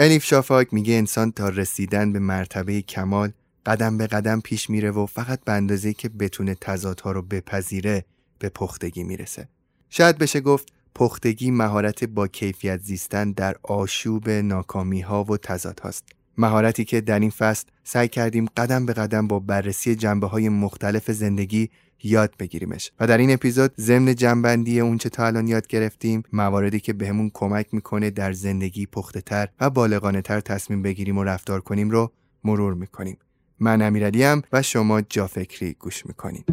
الیف شافاک میگه انسان تا رسیدن به مرتبه کمال قدم به قدم پیش میره و فقط به اندازه که بتونه تضادها رو بپذیره به پختگی می‌رسه. شاید بشه گفت پختگی مهارت با کیفیت زیستن در آشوب ناکامی ها و تضاد هاست. مهارتی که در این فصل سعی کردیم قدم به قدم با بررسی جنبه های مختلف زندگی یاد بگیریمش. و در این اپیزود ضمن جنبندی اونچه تا الان یاد گرفتیم مواردی که بهمون کمک می‌کنه در زندگی پخته تر و بالغانه تر تصمیم بگیریم و رفتار کنیم رو مرور می‌کنیم. من امیرعلیم و شما جافکری گوش می‌کنیم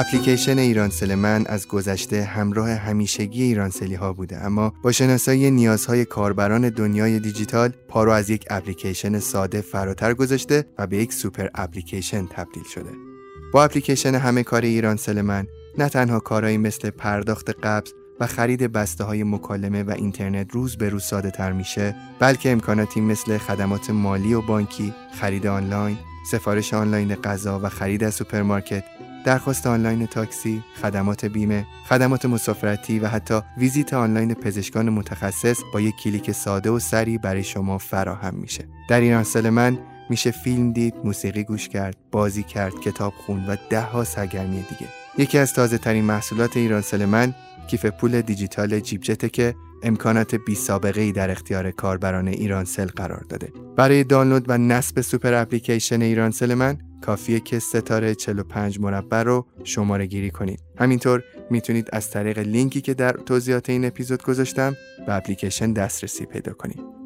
اپلیکیشن ایرانسل من از گذشته همراه همیشگی ایرانسلی ها بوده اما با شناسایی نیازهای کاربران دنیای دیجیتال پارو از یک اپلیکیشن ساده فراتر گذاشته و به یک سوپر اپلیکیشن تبدیل شده. با اپلیکیشن همه کار ایرانسل من نه تنها کارهایی مثل پرداخت قبض و خرید بسته های مکالمه و اینترنت روز به روز ساده تر میشه بلکه امکاناتی مثل خدمات مالی و بانکی، خرید آنلاین، سفارش آنلاین غذا و خرید از سوپرمارکت درخواست آنلاین تاکسی، خدمات بیمه، خدمات مسافرتی و حتی ویزیت آنلاین پزشکان متخصص با یک کلیک ساده و سریع برای شما فراهم میشه. در این من میشه فیلم دید، موسیقی گوش کرد، بازی کرد، کتاب خوند و ده ها سرگرمی دیگه. یکی از تازه ترین محصولات ایرانسل من کیف پول دیجیتال جیب‌جته که امکانات بی سابقه ای در اختیار کاربران ایرانسل قرار داده. برای دانلود و نصب super application ایرانسل من کافیه که ستاره 45 مربع رو شماره گیری کنید. همینطور می‌تونید از طریق لینکی که در توضیحات این اپیزود گذاشتم به اپلیکیشن دسترسی پیدا کنید.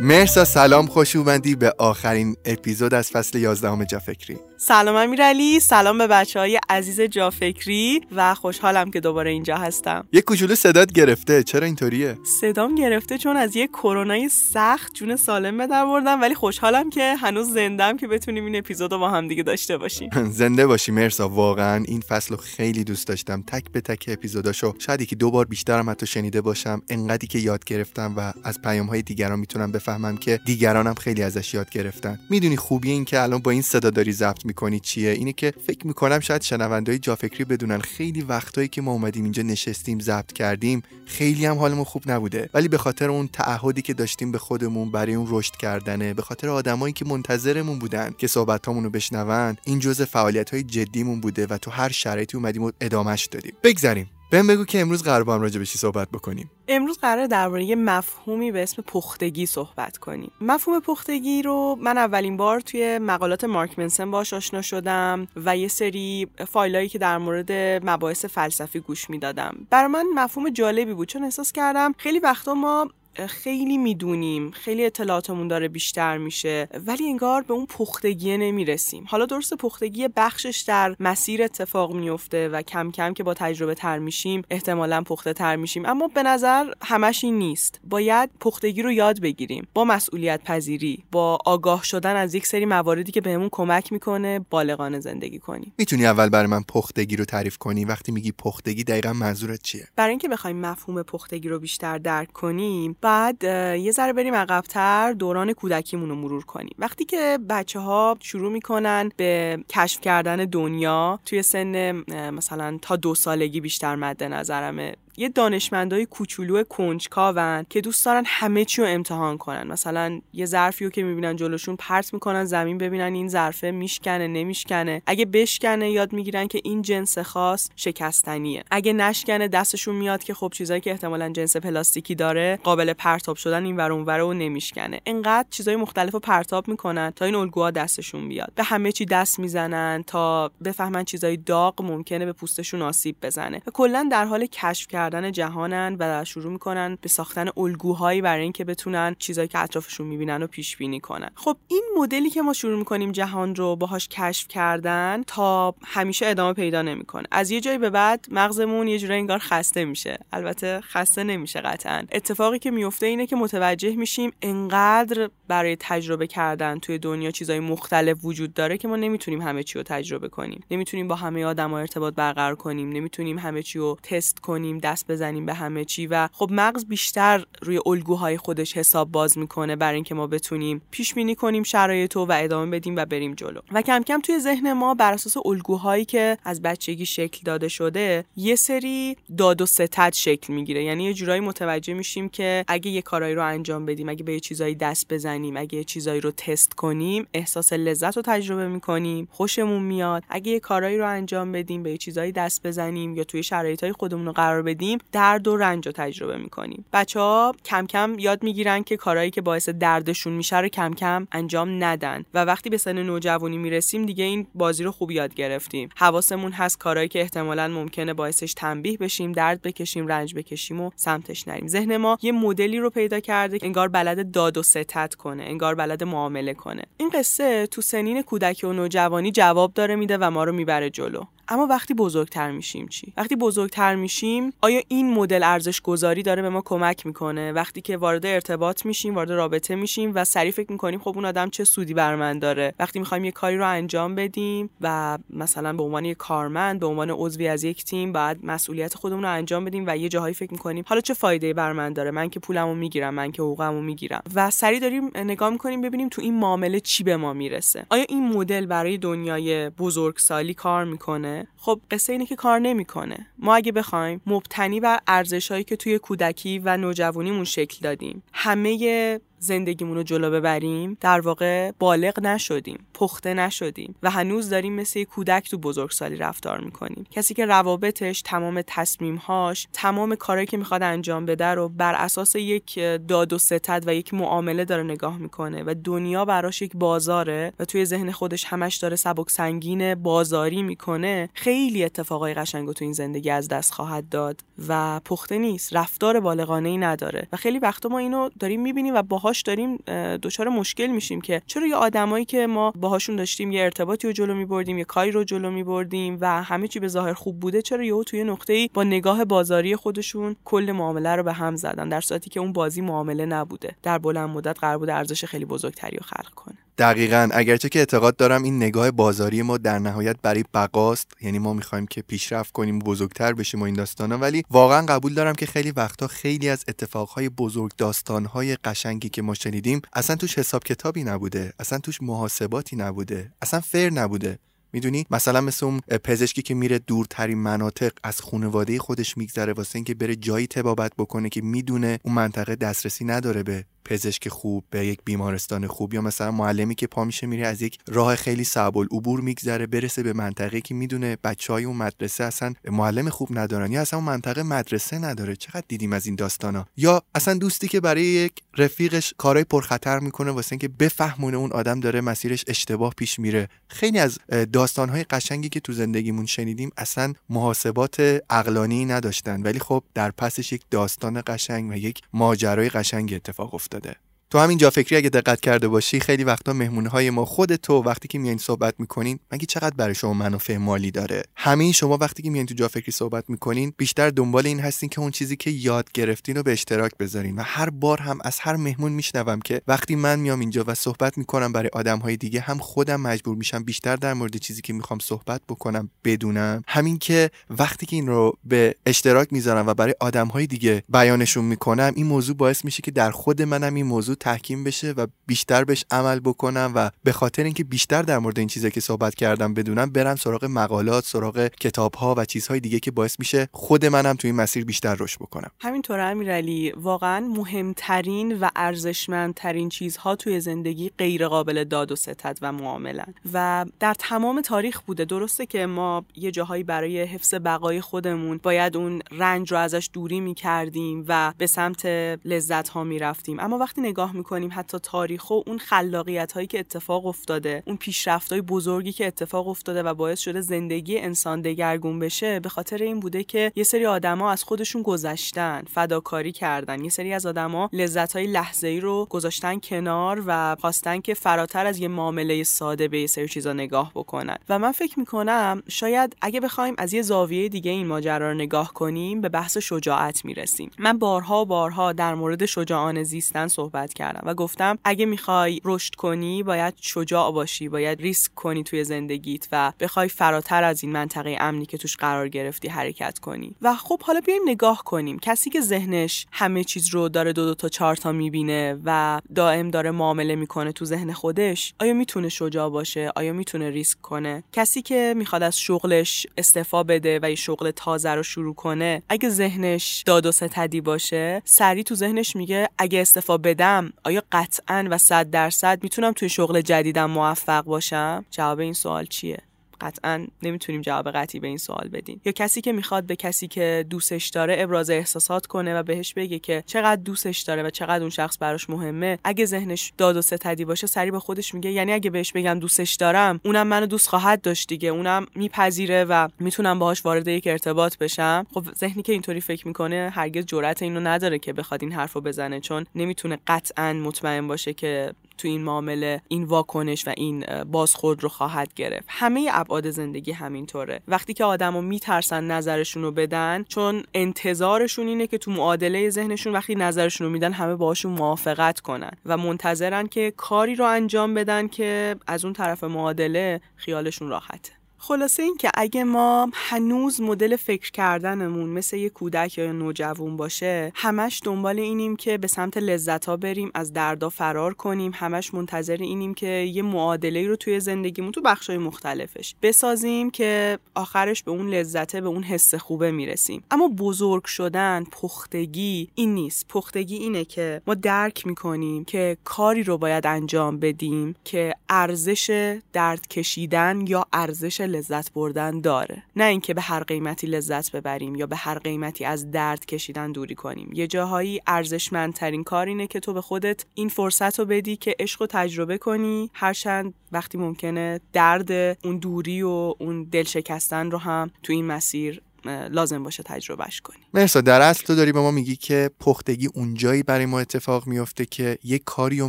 مرسا سلام خوش اومدی به آخرین اپیزود از فصل 11 جافکری سلام امیرعلی سلام به بچه های عزیز جافکری و خوشحالم که دوباره اینجا هستم. یه کوچولو صدات گرفته چرا اینطوریه؟ صدام گرفته چون از یه کرونای سخت جون سالم به در بردم ولی خوشحالم که هنوز زندم که بتونیم این اپیزود رو با هم دیگه داشته باشیم. زنده باشی مرسا واقعا این فصل رو خیلی دوست داشتم. تک به تک اپیزوداشو شاید که دو بار بیشترم حتی شنیده باشم. انقدری که یاد گرفتم و از پیام های دیگران می‌تونم بفهمم که دیگرانم خیلی ازش یاد گرفتن. می‌دونی خوبی این که الان با این صدا داری ضبط می‌کنی چیه؟ اینه که فکر می‌کنم شاید شنوندهای جافکری بدونن خیلی وقتایی که ما اومدیم اینجا نشستیم ضبط کردیم خیلی هم حالمون خوب نبوده. ولی به خاطر اون تعهدی که داشتیم به خودمون برای اون رشد کردنه به خاطر آدمایی که منتظرمون بودن که صحبتامونو بشنون این جزء فعالیت های جدیمون بوده و تو هر شرایطی اومدیم و ادامش دادیم. بگذریم. بهم بگو که امروز قرار با هم راجع به چی صحبت بکنیم. امروز قرار درباره مفهومی به اسم پختگی صحبت کنیم. مفهوم پختگی رو من اولین بار توی مقالات مارک منسن باش آشنا شدم و یه سری فایلایی که در مورد مباحث فلسفی گوش می‌دادم. برای من مفهوم جالبی بود چون احساس کردم خیلی وقتا ما خیلی می‌دونیم خیلی اطلاعاتمون داره بیشتر میشه ولی انگار به اون پختگی نمی‌رسیم. حالا درست پختگی بخشش در مسیر اتفاق میفته و کم کم که با تجربه تر میشیم احتمالا پخته تر میشیم. اما به نظر همش این نیست. باید پختگی رو یاد بگیریم. با مسئولیت پذیری با آگاه شدن از یک سری مواردی که بهمون کمک می‌کنه بالغانه زندگی کنیم. می‌تونی اول برای من پختگی رو تعریف کنی؟ وقتی میگی پختگی دقیقا منظورت چیه؟ برای اینکه بخوایم مفهوم پختگی رو بیشتر درک کنیم بعد یه ذره بریم عقبتر دوران کودکیمون رو مرور کنیم. وقتی که بچه ها شروع می‌کنن به کشف کردن دنیا توی سن مثلا تا دو سالگی بیشتر مد نظرمه. یه دانشمندای کوچولو کنجکاون که دوست دارن همه چی رو امتحان کنن. مثلا یه ظرفی رو که می‌بینن جلوشون پرت می‌کنن زمین ببینن این ظرفه میشکنه نمیشکنه. اگه بشکنه یاد می‌گیرن که این جنس خاص شکستنیه. اگه نشکنه دستشون میاد که خب چیزایی که احتمالا جنس پلاستیکی داره قابل پرتاب شدن این ور اونور و نمیشکنه. انقدر چیزای مختلف رو پرتاب می‌کنن تا این الگوها دستشون بیاد. به همه چی دست می‌زنن تا بفهمن چیزای داغ ممکنه به پوستشون آسیب بزنه. و کلا در حال کشف جهانن و شروع می‌کنن به ساختن الگوهایی برای اینکه بتونن چیزایی که اطرافشون می‌بینن رو پیش بینی کنن. خب این مدلی که ما شروع می‌کنیم جهان رو باهاش کشف کردن تا همیشه ادامه پیدا نمی‌کنه. از یه جایی به بعد مغزمون یه جوری انگار خسته میشه. البته خسته نمیشه قطعا. اتفاقی که میفته اینه که متوجه میشیم انقدر برای تجربه کردن توی دنیا چیزای مختلف وجود داره که ما نمی‌تونیم همه چی رو تجربه کنیم. نمی‌تونیم با همه آدما ارتباط برقرار کنیم. نمی‌تونیم همه چی رو تست کنیم دست بزنیم به همه چی و خب مغز بیشتر روی الگوهای خودش حساب باز می‌کنه برای اینکه ما بتونیم پیش بینی کنیم شرایط و ادامه بدیم و بریم جلو. و کم کم توی ذهن ما بر اساس الگوهایی که از بچگی شکل داده شده یه سری داد و ستد شکل می‌گیره. یعنی یه جورایی متوجه میشیم که اگه یه کارایی رو انجام بدیم اگه به یه چیزایی دست بزنیم اگه یه چیزایی رو تست کنیم احساس لذت رو تجربه می‌کنیم خوشمون میاد. اگه یه کارایی رو انجام بدیم به یه چیزایی دست بزنیم یا توی شرایطهای خودمون رو قرار بدیم درد و رنج رو تجربه می‌کنیم. بچه ها کم کم یاد می‌گیرن که کارهایی که باعث دردشون میشه رو کم کم انجام ندن. و وقتی به سن نوجوانی می‌رسیم دیگه این بازی رو خوب یاد گرفتیم. حواسمون هست کارهایی که احتمالا ممکنه باعثش تنبیه بشیم درد بکشیم رنج بکشیم و سمتش نریم. ذهن ما یه مدلی رو پیدا کرده که انگار بلد داد و ستت کنه انگار بلد معامله کنه. این قصه تو سنین کودکی و نوجوانی جواب داره میده و ما رو می‌بره جلو. اما وقتی بزرگتر میشیم چی؟ وقتی بزرگتر میشیم آیا این مدل ارزش گذاری داره به ما کمک می‌کنه؟ وقتی که وارد ارتباط میشیم وارد رابطه میشیم و سری فکر می‌کنیم خب اون آدم چه سودی بر من داره؟ وقتی می‌خوایم یه کاری رو انجام بدیم و مثلا به عنوان یه کارمند به عنوان عضوی از یک تیم بعد مسئولیت خودمون رو انجام بدیم و یه جاهایی فکر می‌کنیم حالا چه فایده بر من داره؟ من که پولمو می‌گیرم من که حقوقمو می‌گیرم. و سری داریم نگاه می‌کنیم ببینیم تو این معامله چی به ما می‌رسه. آیا این مدل برای دنیای بزرگسالی کار می‌کنه؟ خب قصه اینه که کار نمی‌کنه. ما اگه بخوایم مبتنی بر ارزشهایی که توی کودکی و نوجوانیمون شکل دادیم همه زندگیمون رو جلو ببریم در واقع بالغ نشدیم پخته نشدیم و هنوز داریم مثل کودک تو بزرگسالی رفتار می‌کنیم. کسی که روابطش تمام تصمیمهاش تمام کارهایی که می‌خواد انجام بده رو بر اساس یک داد و ستد و یک معامله داره نگاه می‌کنه و دنیا براش یک بازاره و توی ذهن خودش همش داره سبک سنگین بازاری می‌کنه خیلی اتفاقای قشنگ تو این زندگی از دست خواهد داد و پخته نیست رفتار بالغانه ای نداره. و خیلی وقتا ما اینو داریم می‌بینیم و باهاش داریم دچار مشکل میشیم که چرا یه آدمایی که ما باهاشون داشتیم یه ارتباطی رو جلو میبردیم یه کاری رو جلو میبردیم و همه چی به ظاهر خوب بوده چرا یهو توی نقطه ای با نگاه بازاری خودشون کل معامله رو به هم زدن؟ در صورتی که اون بازی معامله نبوده. در بلند مدت قرار بوده ارزش خیلی بزرگتری رو خلق کنه. دقیقا اگرچه که اعتقاد دارم این نگاه بازاری ما در نهایت برای بقاست. یعنی ما می‌خوایم که پیشرفت کنیم بزرگتر بشیم و این داستانا. ولی واقعا قبول دارم که خیلی وقتا خیلی از اتفاقهای بزرگ داستانهای قشنگی که ما شنیدیم اصلا توش حساب کتابی نبوده. اصلا توش محاسباتی نبوده. اصلا فر نبوده. می‌دونی؟ مثلا مثل اون پزشکی که میره دورترین مناطق از خانواده خودش میگذره واسه اینکه بره جایی تبابت بکنه که می‌دونه اون منطقه دسترسی نداره به پزشک خوب به یک بیمارستان خوب یا مثلا معلمی که پا میشه میره از یک راه خیلی صعب العبور میگذره برسه به منطقه که می‌دونه بچه های اون مدرسه اصلا معلم خوب ندارن یا اصلا اون منطقه مدرسه نداره. چقدر دیدیم از این داستانا؟ یا اصلا دوستی که برای یک رفیقش کارهای پرخطر می‌کنه واسه اینکه بفهمونه اون آدم داره مسیرش اشتباه پیش میره. خیلی از داستانهای قشنگی که تو زندگیمون شنیدیم اصلا محاسبات عقلانی نداشتن. ولی خب در پسش یک داستان قشنگ و یک ماجرای قشنگ اتفاق افتاد. افتاده تو همین جا فکری اگه دقت کرده باشی خیلی وقتا مهمونه های ما خود تو وقتی که میایین صحبت می‌کنین مگه چقدر برای شما منافع مالی داره؟ همین شما وقتی که میایین تو جا فکری صحبت می‌کنین بیشتر دنبال این هستین که اون چیزی که یاد گرفتین رو به اشتراک بذارین. و هر بار هم از هر مهمون میشنوم که وقتی من میام اینجا و صحبت می‌کنم برای آدم های دیگه هم خودم مجبور میشم بیشتر در مورد چیزی که می‌خوام صحبت بکنم بدونم. همین که وقتی که این رو به اشتراک می‌ذارم و برای آدم های دیگه بیانشون می‌کنم این موضوع باعث میشه که در خود منم این موضوع تحکیم بشه و بیشتر بهش عمل بکنم و به خاطر اینکه بیشتر در مورد این چیزایی که صحبت کردم بدونم برم سراغ مقالات سراغ کتاب ها و چیزهای دیگه که باعث میشه خود منم توی این مسیر بیشتر رشد بکنم. همینطور امیرعلی واقعا مهمترین و ارزشمندترین چیزها توی زندگی غیر قابل داد و ستد و معاملن. و در تمام تاریخ بوده. درسته که ما یه جاهایی برای حفظ بقای خودمون باید اون رنج رو ازش دوری می‌کردیم و به سمت لذت ها می‌رفتیم. اما وقتی نگاه می‌کنیم حتی تاریخ و اون خلاقیت هایی که اتفاق افتاده اون پیشرفت های بزرگی که اتفاق افتاده و باعث شده زندگی انسان دگرگون بشه به خاطر این بوده که یه سری آدما از خودشون گذشتن فداکاری کردن. یه سری از آدما لذت های لحظه ای رو گذاشتن کنار و خواستن که فراتر از یه معامله ساده به یه سری چیزا نگاه بکنن. و من فکر می‌کنم شاید اگه بخوایم از یه زاویه دیگه این ماجرا رو نگاه کنیم به بحث شجاعت می‌رسیم. من بارها بارها در مورد شجاعان زیستن صحبت کردم و گفتم اگه می‌خوای رشد کنی باید شجاع باشی باید ریسک کنی توی زندگیت و بخوای فراتر از این منطقه امنی که توش قرار گرفتی حرکت کنی. و خب حالا بیایم نگاه کنیم. کسی که ذهنش همه چیز رو داره دو دو تا چهار تا می‌بینه و دائم داره معامله می‌کنه تو ذهن خودش آیا می‌تونه شجاع باشه؟ آیا می‌تونه ریسک کنه؟ کسی که می‌خواد از شغلش استعفا بده و یه شغل تازه رو شروع کنه اگه ذهنش داد و ستدی باشه سری تو ذهنش میگه اگه استعفا بدم آیا قطعا و صد درصد می‌تونم توی شغل جدیدم موفق باشم؟ جواب این سوال چیه؟ قطعا نمی‌تونیم جواب قطعی به این سوال بدیم. یا کسی که می‌خواد به کسی که دوستش داره ابراز احساسات کنه و بهش بگه که چقدر دوستش داره و چقدر اون شخص براش مهمه اگه ذهنش داد و ستدی باشه سری به خودش میگه. یعنی اگه بهش بگم دوستش دارم اونم منو دوست خواهد داشت دیگه. اونم میپذیره و می‌تونم باهاش وارد یک ارتباط بشم. خب ذهنی که اینطوری فکر می‌کنه هرگز جرأت اینو نداره که بخواد این حرفو بزنه چون نمی‌تونه قطعا مطمئن باشه که تو این معامله این واکنش و این بازخورد رو خواهد گرفت. همه ابعاد زندگی همینطوره. وقتی که آدمو میترسن نظرشون رو بدن چون انتظارشون اینه که تو معادله ذهنشون وقتی نظرشون رو میدن همه باهاشون موافقت کنن و منتظرن که کاری رو انجام بدن که از اون طرف معادله خیالشون راحته. خلاصه این که اگه ما هنوز مدل فکر کردنمون مثل یه کودک یا نوجوان باشه همش دنبال اینیم که به سمت لذت ها بریم از دردا فرار کنیم همش منتظر اینیم که یه معادله رو توی زندگیمون تو بخشای مختلفش بسازیم که آخرش به اون لذته به اون حس خوبه می‌رسیم. اما بزرگ شدن پختگی این نیست. پختگی اینه که ما درک می‌کنیم که کاری رو باید انجام بدیم که ارزش درد کشیدن یا ارزش لذت بردن داره. نه اینکه به هر قیمتی لذت ببریم یا به هر قیمتی از درد کشیدن دوری کنیم. یه جاهایی ارزشمندترین کار اینه که تو به خودت این فرصت رو بدی که عشق رو تجربه کنی. هرچند وقتی ممکنه درد اون دوری و اون دل شکستن رو هم تو این مسیر لازم باشه تجربهش کنی. مرسا در اصل تو داری به ما میگی که پختگی اونجایی برای ما اتفاق میفته که یک کاری رو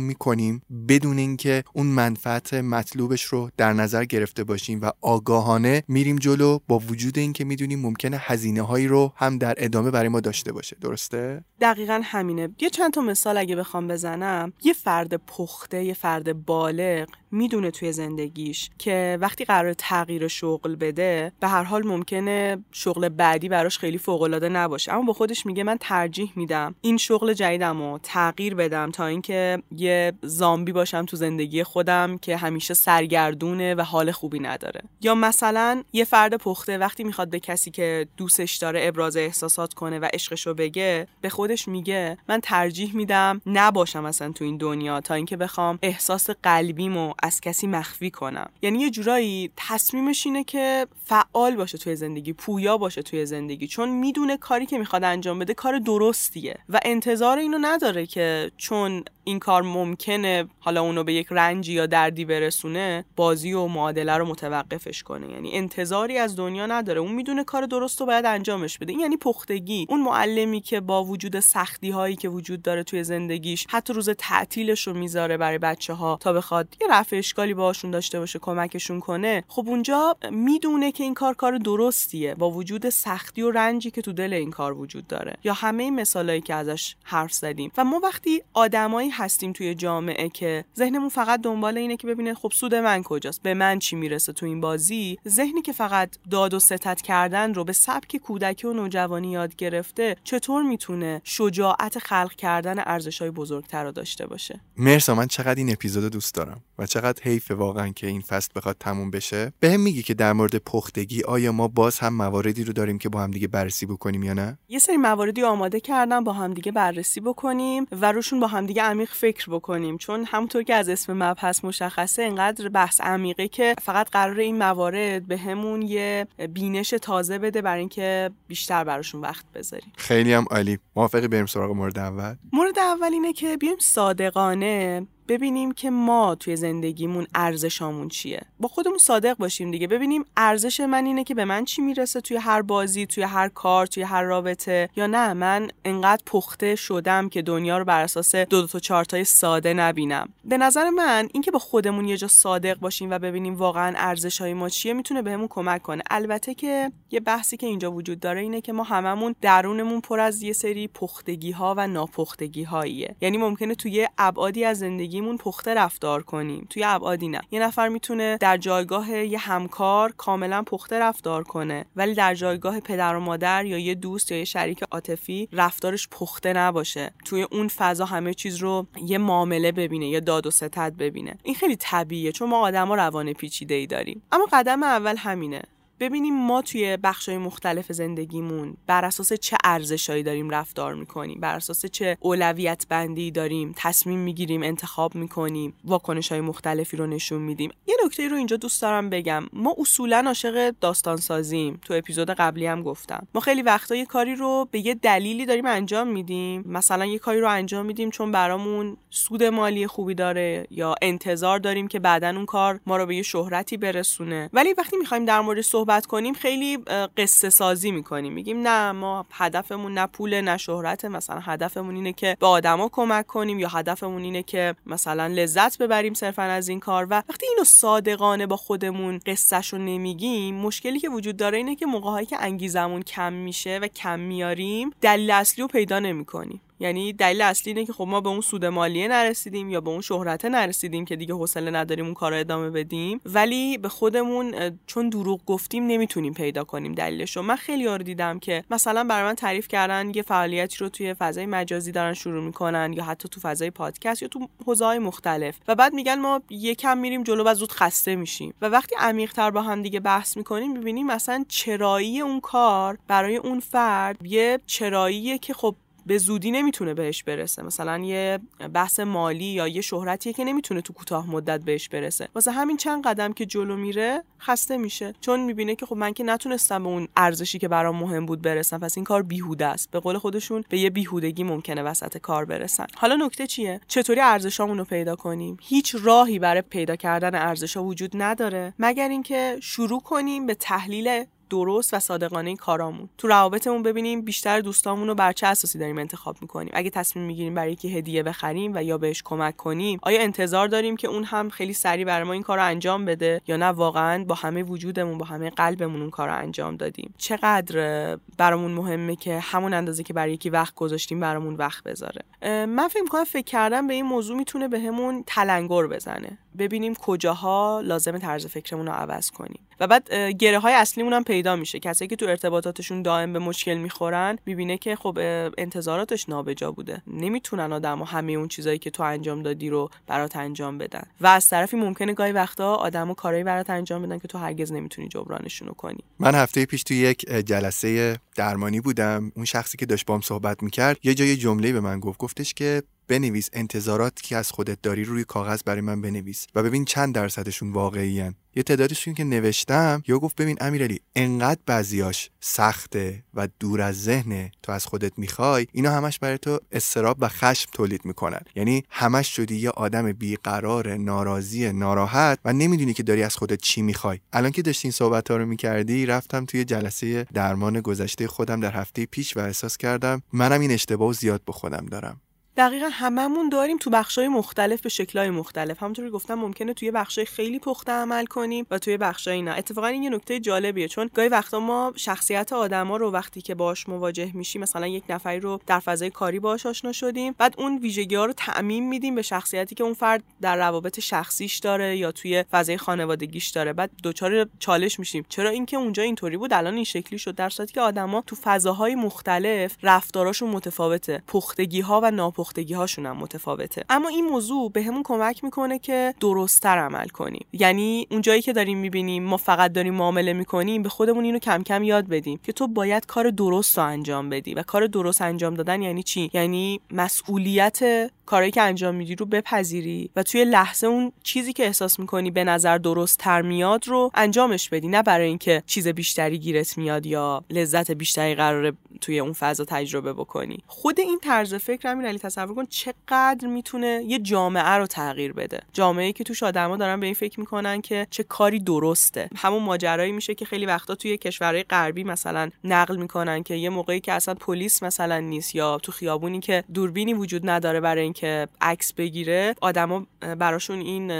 می‌کنیم بدون اینکه اون منفعت مطلوبش رو در نظر گرفته باشیم و آگاهانه میریم جلو با وجود اینکه می‌دونیم ممکنه هزینه هایی رو هم در ادامه برای ما داشته باشه. درسته؟ دقیقا همینه. یه چند تا مثال اگه بخوام بزنم. یه فرد پخته یه فرد بالغ می‌دونه توی زندگیش که وقتی قرار تغییر شغل بده به هر حال ممکنه شغل بعدی براش خیلی فوق العاده نباشه. اما با خودش میگه من ترجیح میدم این شغل جدیدم رو تغییر بدم تا اینکه یه زامبی باشم تو زندگی خودم که همیشه سرگردونه و حال خوبی نداره. یا مثلا یه فرد پخته وقتی می‌خواد به کسی که دوستش داره ابراز احساسات کنه و عشقشو بگه به خودش میگه من ترجیح میدم نباشم اصلا تو این دنیا تا اینکه بخوام احساس قلبیمو از کسی مخفی کنم. یعنی یه جورایی تصمیمش اینه که فعال باشه توی زندگی پویا باشه توی زندگی. چون می‌دونه کاری که می‌خواد انجام بده کار درستیه و انتظار اینو نداره که چون این کار ممکنه حالا اونو به یک رنجی یا دردی برسونه بازی و معادله رو متوقفش کنه. یعنی انتظاری از دنیا نداره. اون می‌دونه کار درست رو باید انجامش بده. این یعنی پختگی. اون معلمی که با وجود سختی هایی که وجود داره توی زندگیش حتی روز تعطیلش رو می‌ذاره برای بچه ها تا بخواد یه رفع اشکالی باشون داشته باشه کمکشون کنه خب اونجا می‌دونه که این کار کار درستیه با وجود سختی و رنجی که تو دل این کار وجود داره. یا همه مثالایی که ازش حرف زدیم. و ما وقتی آدمایی هستیم توی جامعه که ذهنمون فقط دنبال اینه که ببینه خب سود من کجاست به من چی می‌رسه تو این بازی ذهنی که فقط داد و ستت کردن رو به سبک کودکی و نوجوانی یاد گرفته چطور می‌تونه شجاعت خلق کردن ارزش های بزرگتر رو داشته باشه؟ مرسا من چقدر این اپیزود دوست دارم و چقدر حیف واقعا که این فصل بخواد تموم بشه. به هم میگی که در مورد پختگی آیا ما باز هم مواردی رو داریم که با هم دیگه بررسی بکنیم یا نه؟ یه سری مواردی آماده کردم با هم دیگه بررسی بکنیم و روشون با هم دیگه عمیق فکر بکنیم. چون همونطور که از اسم مبحث مشخصه انقدر بحث عمیقه که فقط قرار این موارد به همون یه بینش تازه بده برای اینکه بیشتر براشون وقت بذاریم. خیلی هم عالی. موافقی بریم سراغ مورد اول؟ مورد اول اینه که بیایم صادقانه ببینیم که ما توی زندگیمون ارزشامون چیه. با خودمون صادق باشیم دیگه. ببینیم ارزش من اینه که به من چی می‌رسه توی هر بازی توی هر کار توی هر رابطه. یا نه من انقدر پخته شدم که دنیا رو بر اساس دو دو تا چارتای ساده نبینم. به نظر من اینکه با خودمون یه جا صادق باشیم و ببینیم واقعا ارزش های ما چیه می‌تونه بهمون کمک کنه. البته که یه بحثی که اینجا وجود داره اینه که ما هممون درونمون پر از یه سری پختگی ها و ناپختگی هاییه یعنی ممکنه توی ابعادی از زندگی زندگیمون پخته رفتار کنیم. توی ابعادی نه. یه نفر می‌تونه در جایگاه یه همکار کاملا پخته رفتار کنه ولی در جایگاه پدر و مادر یا یه دوست یا یه شریک عاطفی رفتارش پخته نباشه. توی اون فضا همه چیز رو یه معامله ببینه یا داد و ستد ببینه. این خیلی طبیعیه چون ما آدما روان پیچیده ای داریم. اما قدم اول همینه. ببینیم ما توی بخشای مختلف زندگیمون بر اساس چه ارزشهایی داریم رفتار می‌کنیم بر اساس چه اولویت بندی داریم تصمیم می‌گیریم انتخاب می‌کنیم واکنش های مختلفی رو نشون میدیم. یه نکته رو اینجا دوست دارم بگم. ما اصولا عاشق داستان سازیم تو اپیزود قبلی هم گفتم. ما خیلی وقتا یه کاری رو به یه دلیلی داریم انجام میدیم. مثلا یه کاری رو انجام میدیم چون برامون سود مالی خوبی داره یا انتظار داریم که بعدا اون کار ما رو به یه شهرتی برسونه. ولی وقتی می‌خوایم در مورد صحبت کنیم خیلی قصه سازی می‌کنیم. میگیم نه ما هدفمون نه پول نه شهرت. مثلا هدفمون اینه که به آدما کمک کنیم یا هدفمون اینه که مثلا لذت ببریم صرفا از این کار. و وقتی اینو صادقانه با خودمون قصهش رو نمیگیم مشکلی که وجود داره اینه که موقعهایی که انگیزمون کم میشه و کم میاریم دلیل اصلی رو پیدا نمی‌کنیم. یعنی دلیل اصلی اینه که خب ما به اون سود مالیه نرسیدیم یا به اون شهرت نرسیدیم که دیگه حوصله نداریم اون کار ادامه بدیم. ولی به خودمون چون دروغ گفتیم نمی‌تونیم پیدا کنیم دلیلش رو. من خیلی یار دیدم که مثلا برای من تعریف کردن یه فعالیتی رو توی فضای مجازی دارن شروع می‌کنن یا حتی تو فضای پادکست یا تو حوزه‌های مختلف. و بعد میگن ما یکم میریم جلو و زود خسته میشیم. و وقتی عمیق‌تر با هم دیگه بحث می‌کنیم می‌بینیم مثلا چرایی اون کار برای اون فرد یه چراییه که خب به زودی نمی‌تونه بهش برسه. مثلا یه بحث مالی یا یه شهرتیه که نمی‌تونه تو کوتاه مدت بهش برسه. واسه همین چند قدم که جلو میره خسته میشه. چون می‌بینه که خب من که نتونستم به اون ارزشی که برام مهم بود برسم پس این کار بیهوده است. به قول خودشون به یه بیهودگی ممکنه وسط کار برسن. حالا نکته چیه؟ چطوری ارزشامون پیدا کنیم؟ هیچ راهی برای پیدا کردن ارزشا وجود نداره. مگر اینکه شروع کنیم به تحلیل درست و صادقانه کارامون. تو روابطمون ببینیم بیشتر دوستامون رو بر چه اساسی داریم انتخاب می‌کنیم. اگه تصمیم می‌گیریم برای یکی هدیه بخریم و یا بهش کمک کنیم آیا انتظار داریم که اون هم خیلی سریع برای ما این کار رو انجام بده یا نه؟ واقعا با همه وجودمون با همه قلبمون اون کار رو انجام دادیم. چقدر برامون مهمه که همون اندازه که برای یکی وقت گذاشتیم برامون وقت بذاره. من فکر می‌کنم فکر کردم به این موضوع می‌تونه بهمون به تلنگر بزنه. ببینیم کجاها لازم طرز فکرمون رو عوض کنیم. و بعد گره های اصلیمون هم پیدا میشه. کسایی که تو ارتباطاتشون دائم به مشکل می‌خورن می‌بینه که خب انتظاراتش نابجا بوده. نمی‌تونن آدم و همه اون چیزایی که تو انجام دادی رو برات انجام بدن. و از طرفی ممکنه گاهی وقتا آدم و کارایی برات انجام بدن که تو هرگز نمی‌تونی جبرانشون کنی. من هفته پیش تو یک جلسه درمانی بودم. اون شخصی که داشت بام صحبت می‌کرد یه جای جمله به من گفت. گفتش که بنویس انتظارات که از خودت داری روی کاغذ برای من بنویس و ببین چند درصدشون واقعی یه تعدادشون که نوشتم یا گفت ببین امیرعلی انقدر بعضیاش سخته و دور از ذهنه تو از خودت می‌خوای اینا همش برای تو استراب و خشم تولید می‌کنن. یعنی همش شدی یه آدم بیقرار ناراضی ناراحت و نمی‌دونی که داری از خودت چی می‌خوای. الان که داشتی این صحبت ها رو می‌کردی رفتم توی جلسه درمان گذشته خودم در هفته پیش و احساس کردم منم این اشتباه زیاد به خودم دارم. دقیقا هممون داریم تو بخشای مختلف به شکلهای مختلف. همونطور که گفتم ممکنه توی بخشای خیلی پخته عمل کنیم و توی بخشای نه. اتفاقا این یه نکته جالبیه چون گاهی وقتا ما شخصیت آدما رو وقتی که باش مواجه میشیم مثلا یک نفری رو در فضای کاری باهاش آشنا شدیم بعد اون ویژگی ها رو تعمین میدیم به شخصیتی که اون فرد در روابط شخصیش داره یا توی فضای خانوادگیش داره. بعد دوچار چالش میشیم. چرا اینکه اونجا اینطوری بود؟ الان این شکلی شد. در صورتی که آدما تو فضاهای مختلف رفتاراشون متفاوته. پختگی ها و ناپخت پختگی هاشون هم متفاوته. اما این موضوع بهمون همون کمک می‌کنه که درستتر عمل کنیم. یعنی اون جایی که داریم می‌بینیم ما فقط داریم معامله می‌کنیم به خودمون اینو کم کم یاد بدیم که تو باید کار درست رو انجام بدی. و کار درست انجام دادن یعنی چی؟ یعنی مسئولیت کاری که انجام میدی رو بپذیری و توی لحظه اون چیزی که احساس می‌کنی به نظر درست تر میاد رو انجامش بدی. نه برای اینکه چیز بیشتری گیرت میاد یا لذت بیشتری قراره توی اون فضا تجربه بکنی. خود این طرز فکر همین علی تصور کن چقدر می‌تونه یه جامعه رو تغییر بده. جامعه که توش آدما دارن به این فکر می‌کنن که چه کاری درسته. همون ماجرایی میشه که خیلی وقتا توی کشورهای غربی مثلا نقل می‌کنن که یه موقعی که اصلا پلیس مثلا نیست یا تو خیابونی که دوربینی وجود نداره برای اینکه عکس بگیره آدما براشون این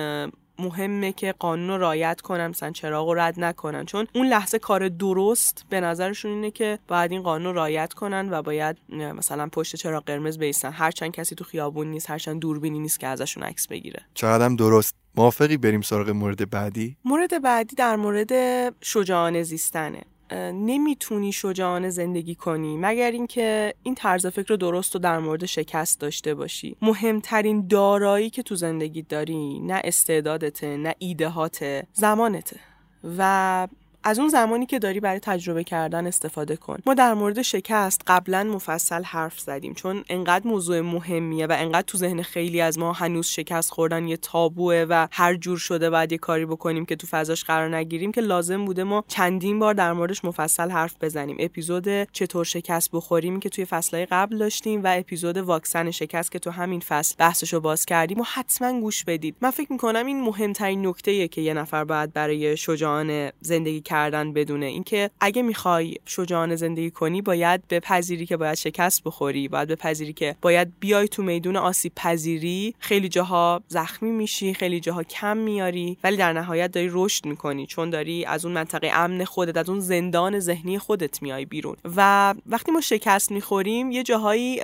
مهمه که قانون رو رعایت کنن مثلا چراغ رو رد نکنن. چون اون لحظه کار درست به نظرشون اینه که باید این قانون رو رعایت کنن و باید مثلا پشت چراغ قرمز بیستن. هرچند کسی تو خیابون نیست هرچند دوربینی نیست که ازشون عکس بگیره. چقدرم درست. موافقی بریم سراغ مورد بعدی؟ مورد بعدی در مورد شجاعانه زیستنه. نمی‌تونی شجاعانه زندگی کنی مگر اینکه این طرز فکر رو درست و در مورد شکست داشته باشی. مهمترین دارایی که تو زندگی داری نه استعدادته نه ایدهاته زمانته. و از اون زمانی که داری برای تجربه کردن استفاده کن. ما در مورد شکست قبلا مفصل حرف زدیم چون انقدر موضوع مهمیه و انقدر تو ذهن خیلی از ما هنوز شکست خوردن یه تابوه و هر جور شده باید یه کاری بکنیم که تو فضاش قرار نگیریم که لازم بوده ما چندین بار در موردش مفصل حرف بزنیم. اپیزود چطور شکست بخوریم که توی فصلهای قبل داشتیم و اپیزود واکسن شکست که تو همین فصل بحثشو باز کردیم و حتما گوش بدید. من فکر می‌کنم این مهمترین نکته که یه نفر باید برای شجاعانه زندگی کردن بدونه اینکه اگه می‌خوای شجاعانه زندگی کنی باید بپذیری که باید شکست بخوری باید بپذیری که باید بیای تو میدون آسیب پذیری خیلی جاها زخمی میشی خیلی جاها کم میاری ولی در نهایت داری رشد می‌کنی چون داری از اون منطقه امن خودت از اون زندان ذهنی خودت میای بیرون. و وقتی ما شکست می‌خوریم یه جاهایی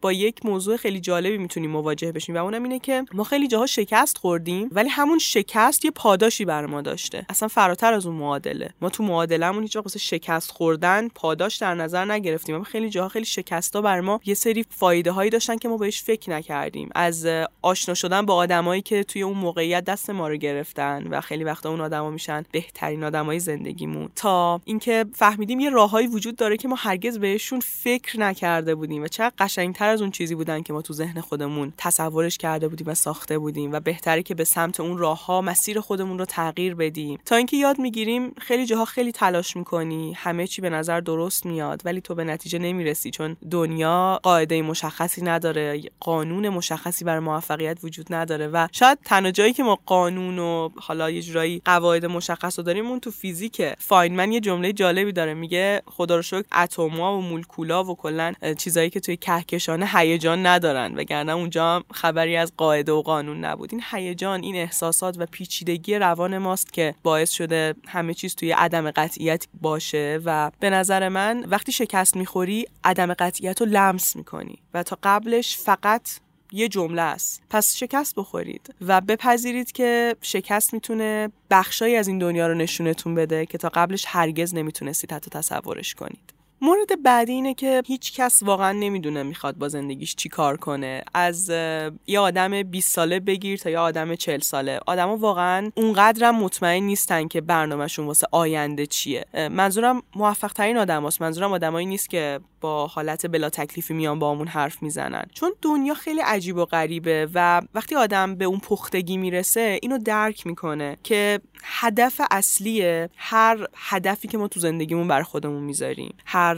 با یک موضوع خیلی جالبی می‌تونیم مواجه بشیم و اونم اینه که ما خیلی جاها شکست خوردیم ولی همون شکست یه پاداشی بر ما داشته. اصلا فراتر از اون معادله. ما تو معادلمون هیچ وقت شکست خوردن پاداش در نظر نگرفتیم. اما خیلی جاها خیلی شکستا بر ما یه سری فایده هایی داشتن که ما بهش فکر نکردیم. از آشنا شدن با آدمایی که توی اون موقعیت دست ما رو گرفتن و خیلی وقتا اون آدما میشن بهترین آدمای زندگیمون. تا اینکه فهمیدیم یه راههایی وجود داره که ما هرگز بهشون فکر نکرده بودیم و چقدر قشنگتر از اون چیزی بودن که ما تو ذهن خودمون تصورش کرده بودیم و ساخته بودیم و بهتره که به سمت اون راهها مسیر خودمون رو تغییر بدیم. تا اینکه یاد می‌گیریم خیلی جاها خیلی تلاش می‌کنی همه چی به نظر درست میاد ولی تو به نتیجه نمی‌رسی چون دنیا قاعده مشخصی نداره قانون مشخصی برای موفقیت وجود نداره و شاید تنها جایی که ما قانون و حالا یه جورایی قواعد مشخص رو داریم اون تو فیزیکه فاینمن یه جمله جالبی داره میگه خدا رو شکر اتم‌ها و مولکولا و کلا چیزایی که توی کهکشان هیجان ندارن وگرنه اونجا خبری از قاعده و قانون نبود. این هیجان این احساسات و پیچیدگی روان ماست که باعث شده همه چیز توی عدم قطعیت باشه و به نظر من وقتی شکست می‌خوری عدم قطعیت رو لمس می‌کنی و تا قبلش فقط یه جمله است. پس شکست بخورید و بپذیرید که شکست می‌تونه بخشایی از این دنیا رو نشونتون بده که تا قبلش هرگز نمی‌تونستید حتی تصورش کنید. مورد بعدی اینه که هیچ کس واقعا نمی‌دونه می‌خواد با زندگیش چی کار کنه. از یه آدم 20 ساله بگیر تا یه آدم 40 ساله. آدما واقعا اونقدرم مطمئن نیستن که برنامهشون واسه آینده چیه. منظورم موفق ترین آدم. منظورم آدمایی نیست که با حالت بلا تکلیفی میان با همون حرف می‌زنن. چون دنیا خیلی عجیب و غریبه و وقتی آدم به اون پختگی می‌رسه اینو درک می‌کنه که هدف اصلی هر هدفی که ما تو زندگیمون بر خودمون می‌ذاریم. هر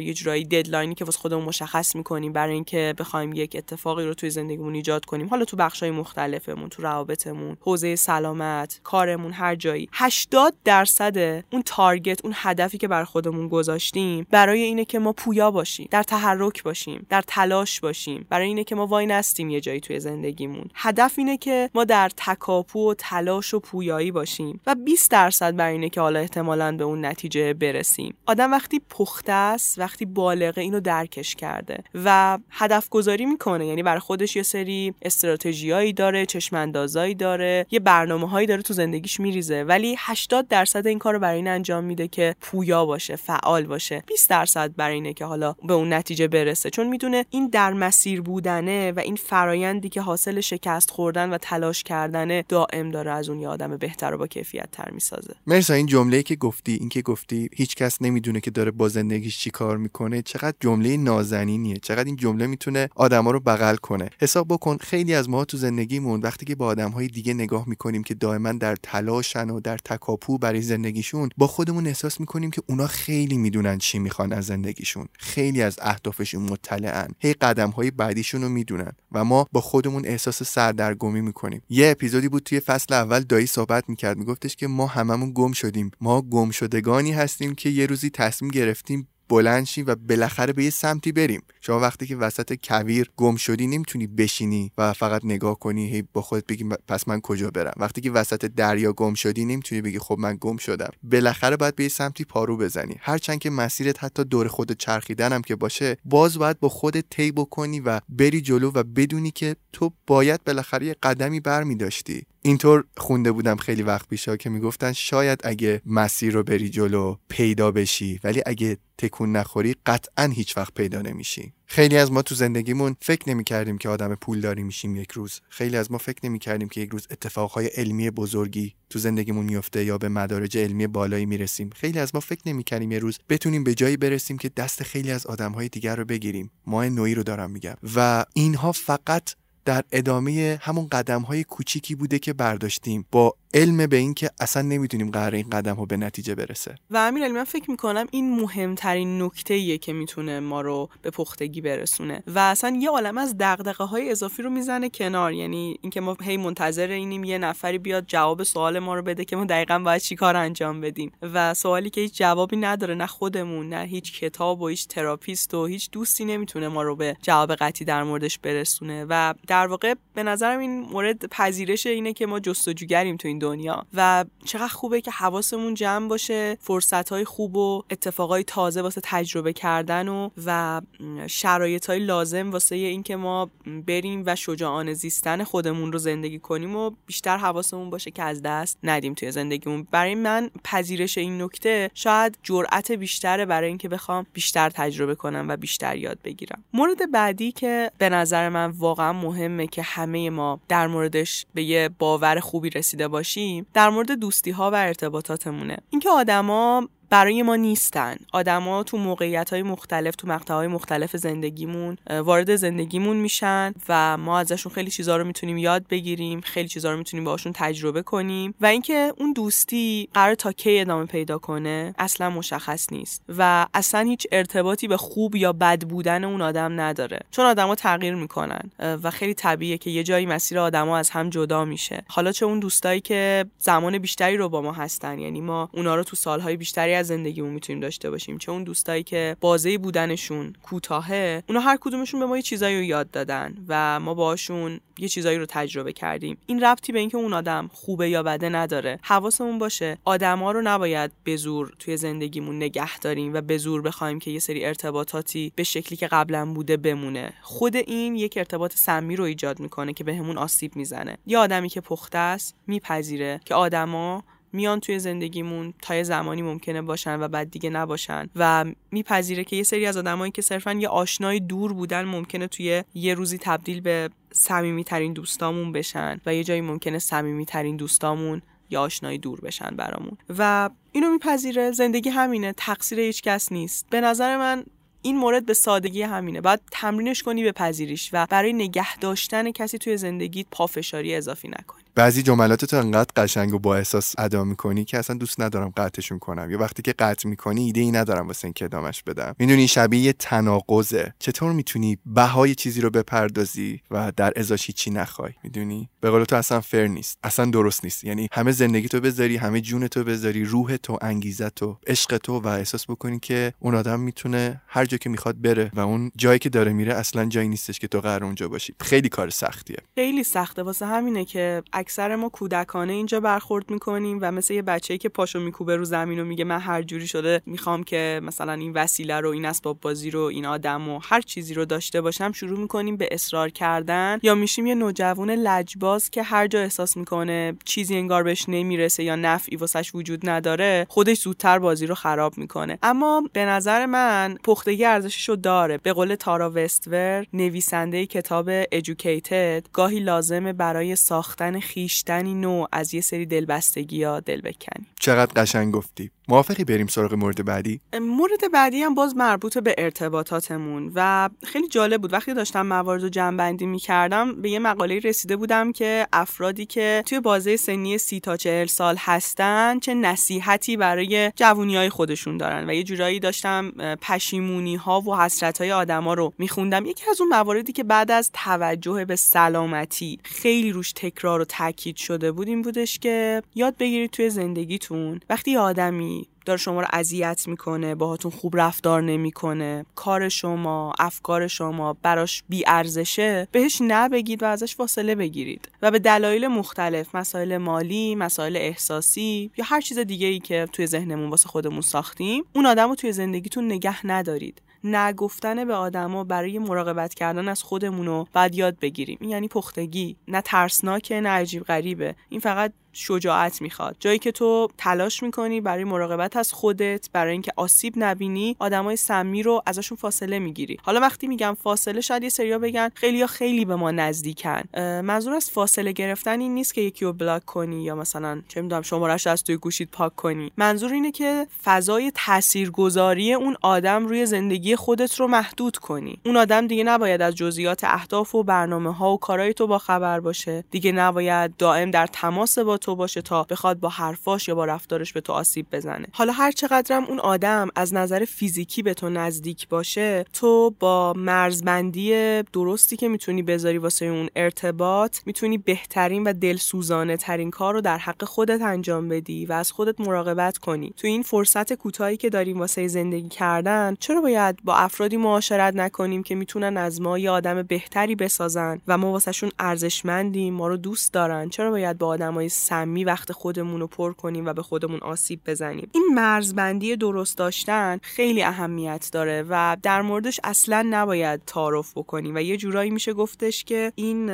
یه جورایی ددلاینی که واسه خودمون مشخص می‌کنیم برای اینکه بخوایم یک اتفاقی رو توی زندگیمون ایجاد کنیم. حالا تو بخشای مختلفمون تو روابطمون حوزه سلامت کارمون هر جایی. 80 درصد اون تارگت اون هدفی که بر خودمون گذاشتیم برای اینه که ما پویا باشیم در تحرک باشیم در تلاش باشیم. برای اینه که ما وای نستیم یه جایی توی زندگیمون. هدف اینه که ما در تکاپو و تلاش و پویایی باشیم و 20 درصد برای اینه که حالا احتمالا به اون نتیجه برسیم. آدم وقتی پخته است وقتی بالغه اینو درکش کرده و هدف گذاری می‌کنه. یعنی برای خودش یه سری استراتژیایی داره چشماندازایی داره یه برنامه هایی داره تو زندگیش میریزه. ولی 80 درصد این کارو برای این انجام میده که پویا باشه فعال باشه. 20 درصد برای اینه که حالا به اون نتیجه برسه. چون می‌دونه این در مسیر بودنه و این فرایندی که حاصل شکست خوردن و تلاش کردن دائم داره از اون یه آدم بهتر و با کیفیت تر می‌سازه. مرسا این جمله که گفتی این که گفتی هیچ کس نمی‌دونه که داره با زندگیش چی کار می‌کنه چقدر جمله نازنینیه چقدر این جمله می‌تونه آدما رو بغل کنه. حساب بکن خیلی از ما تو زندگیمون وقتی که با آدمهای دیگه نگاه می‌کنیم که دائما در تلاشن و در تکاپو برای زندگیشون با خودمون احساس می‌کنیم که اونا خیلی می‌دونن چی می‌خوان از زندگیشون. خیلی از اهدافشون مطلعن. هی قدم های بعدیشون رو می‌دونن و ما با خودمون احساس سردرگمی می‌کنیم. یه اپیزودی بود توی فصل اول دایی صحبت می‌کرد میگفتش که ما هممون گم شدیم. ما گم شدگانی هستیم که یه روزی تصمیم گرفتیم بلند شیم و بالاخره به یه سمتی بریم. شما وقتی که وسط کویر گم شدی نمی‌تونی بشینی و فقط نگاه کنی هی با خودت بگی پس من کجا برم؟ وقتی که وسط دریا گم شدی نمی‌تونی بگی خب من گم شدم. بالاخره باید به یه سمتی پارو بزنی. هرچند که مسیرت حتی دور خود چرخیدن هم که باشه باز باید با خودت طی بکنی و بری جلو و بدونی که تو باید بالاخره یه قدمی برمی داشتی اینطور خونده بودم خیلی وقت پیشا که می‌گفتن شاید اگه مسیر رو بری جلو پیدا بشی ولی اگه تکون نخوری قطعا هیچ وقت پیدا نمیشی. خیلی از ما تو زندگیمون فکر نمی کردیم که آدم پولداری میشیم یک روز. خیلی از ما فکر نمی کردیم که یک روز اتفاقهای علمی بزرگی تو زندگیمون میفته یا به مدارج علمی بالایی می‌رسیم. خیلی از ما فکر نمی کردیم یه روز بتونیم به جایی برسیم که دست خیلی از آدمهای دیگر رو بگیریم. ما نوعی رو دارم میگم. و اینها فقط در ادامه همون قدم های کوچیکی بوده که برداشتیم با علم به این که اصلا نمی‌دونیم قراره این قدم ها به نتیجه برسه. و امیر من فکر می‌کنم این مهمترین نکته ایه که می‌تونه ما رو به پختگی برسونه. و اصلا یه عالم از دغدغه های اضافی رو می‌زنه کنار. یعنی اینکه ما هی منتظر اینیم یه نفری بیاد جواب سوال ما رو بده که ما دقیقا باید چی کار انجام بدیم. و سوالی که هیچ جوابی نداره نه خودمون نه هیچ کتاب و هیچ تراپیست و هیچ دوستی نمی‌تونه ما رو به جواب قطعی در موردش برسونه. و در واقع به نظرم این مورد پذیرش اینه که ما جستجوگریم تو این دنیا. و چقدر خوبه که حواسمون جمع باشه فرصت های خوب و اتفاقای تازه واسه تجربه کردن و و شرایط های لازم واسه اینکه ما بریم و شجاعانه زیستن خودمون رو زندگی کنیم و بیشتر حواسمون باشه که از دست ندیم توی زندگیمون. برای من پذیرش این نکته شاید جرأت بیشتره برای اینکه بخوام بیشتر تجربه کنم و بیشتر یاد بگیرم. مورد بعدی که به نظر من واقعا مهمه که همه ما در موردش به یه باور خوبی رسیده باشیم در مورد دوستی ها و ارتباطاتمونه. اینکه آدما برای ما نیستن. آدما تو موقعیت های مختلف تو مقطع های مختلف زندگیمون وارد زندگیمون میشن و ما ازشون خیلی چیزا رو می‌تونیم یاد بگیریم خیلی چیزا رو می‌تونیم باشون تجربه کنیم و اینکه اون دوستی قرار تا کی ادامه پیدا کنه اصلا مشخص نیست و اصلا هیچ ارتباطی به خوب یا بد بودن اون آدم نداره. چون آدما تغییر می‌کنن و خیلی طبیعیه که یه جایی مسیر آدما از هم جدا میشه. حالا چه اون دوستایی که زمان بیشتری رو با ما هستن یعنی ما اونا رو تو سالهای بیشتری از زندگیمون می‌تونیم داشته باشیم. چه اون دوستایی که بازه بودنشون کوتاهه اونا هر کدومشون به ما یه چیزایی رو یاد دادن و ما باشون یه چیزایی رو تجربه کردیم. این ربطی به اینکه اون آدم خوبه یا بده نداره. حواسمون باشه. آدما رو نباید به زور توی زندگیمون نگه داریم و به زور بخوایم که یه سری ارتباطاتی به شکلی که قبلا بوده بمونه. خود این یک ارتباط سمی رو ایجاد می‌کنه که بهمون به آسیب می‌زنه. یه آدمی که پخته است میپذیره که آدما میان توی زندگیمون تا یه زمانی ممکنه باشن و بعد دیگه نباشن و میپذیره که یه سری از آدمایی که صرفا یه آشنای دور بودن ممکنه توی یه روزی تبدیل به صمیمیترین دوستامون بشن و یه جایی ممکنه صمیمیترین دوستامون یا آشنایی دور بشن برامون. و اینو میپذیره. زندگی همینه. تقصیر هیچ کس نیست. به نظر من این مورد به سادگی همینه. باید تمرینش کنی به پذیریش و برای نگه داشتن کسی توی زندگیت پافشاری اضافی نکنی. بعضی جملات تو انقدر قشنگ و با احساس ادا می‌کنی که اصلا دوست ندارم قطعشون کنم. یا وقتی که قطع می‌کنی ایده ای ندارم واسه اینکه ادامش بدم. می‌دونی شبیه تناقضه. چطور می‌تونی بهای چیزی رو بپردازی و در ازاش چی نخوای؟ می‌دونی؟ به قول تو اصلا فر نیست. اصلا درست نیست. یعنی همه زندگی تو بذاری همه جون تو بذاری روح تو انگیزه تو عشق تو و احساس بکنی که اون آدم می‌تونه هر جا که می‌خواد بره و اون جایی که داره میره اصلا جایی نیستش که تو قرار اونجا باشی. خیلی کار سختیه. خیلی سخته. واسه همینه که اکثر ما کودکانه اینجا برخورد می‌کنیم و مثل یه بچه‌ای که پاشو میکوبه رو زمین و میگه من هر جوری شده می‌خوام که مثلا این وسیله رو این اسباب بازی رو این آدم و هر چیزی رو داشته باشم شروع می‌کنیم به اصرار کردن یا میشیم یه نوجوان لجباز که هر جا احساس می‌کنه چیزی انگار بهش نمی‌رسه یا نفعی واسش وجود نداره خودش زودتر بازی رو خراب می‌کنه. اما به نظر من پختگی ارزشش رو داره. به قول تارا وستور نویسنده کتاب Educated گاهی لازمه برای ساختن خیشتنی نو از یه سری دلبستگی یا دل بکنی چقدر قشنگ گفتی. موافقی بریم سراغ مورد بعدی؟ مورد بعدی هم باز مربوط به ارتباطاتمون و خیلی جالب بود. وقتی داشتم موارد رو جمع بندی می کردم به یه مقاله رسیده بودم که افرادی که توی بازه سنی سی تا چهل سال هستن چه نصیحتی برای جوونی های خودشون دارن. و یه جورایی داشتم پشیمونی ها و حسرت های آدما رو میخوندم. یکی از اون مواردی که بعد از توجه به سلامتی خیلی روش تکرار و تاکید شده بود این بودش که یاد بگیرید توی زندگیتون. وقتی آدمی داره شما رو اذیت می‌کنه باهاتون خوب رفتار نمی‌کنه کار شما افکار شما براش بی ارزشه بهش نبگید و ازش فاصله بگیرید. و به دلایل مختلف مسائل مالی مسائل احساسی یا هر چیز دیگه ای که توی ذهنمون واسه خودمون ساختیم اون آدم رو توی زندگیتون نگه ندارید. نگفتن به آدما برای مراقبت کردن از خودمون رو بعد یاد بگیریم. یعنی پختگی نه ترسناکه نه عجیب غریبه. این فقط شجاعت می‌خواد. جایی که تو تلاش می‌کنی برای مراقبت از خودت برای اینکه آسیب نبینی آدمای سمی رو ازشون فاصله می‌گیری. حالا وقتی میگم فاصله شاید یه سریا بگن خیلی یا خیلی به ما نزدیکن. منظور از فاصله گرفتن این نیست که یکی رو بلاک کنی یا مثلا چه می‌دونم شمارش از توی گوشید پاک کنی. منظور اینه که فضای تاثیرگذاری اون آدم روی زندگی خودت رو محدود کنی. اون آدم دیگه نباید از جزئیات اهداف و برنامه ها و کارهای تو با خبر باشه. دیگه نباید دائم در تماس با تو باشه تا بخواد با حرفاش یا با رفتارش به تو آسیب بزنه. حالا هر چقدرم اون آدم از نظر فیزیکی به تو نزدیک باشه تو با مرزبندی درستی که می‌تونی بذاری واسه اون ارتباط می‌تونی بهترین و دلسوزانه ترین کار رو در حق خودت انجام بدی و از خودت مراقبت کنی. تو این فرصت کوتاهی که داریم واسه زندگی کردن چرا باید با افرادی معاشرت نکنیم که می‌تونن از ما یه آدم بهتری بسازن و ما واسهشون ارزشمندیم ما رو دوست دارن؟ چرا باید با آدمای سمی وقت خودمون رو پر کنیم و به خودمون آسیب بزنیم. این مرزبندی درست داشتن خیلی اهمیت داره و در موردش اصلا نباید تعارف بکنیم. و یه جورایی میشه گفتش که این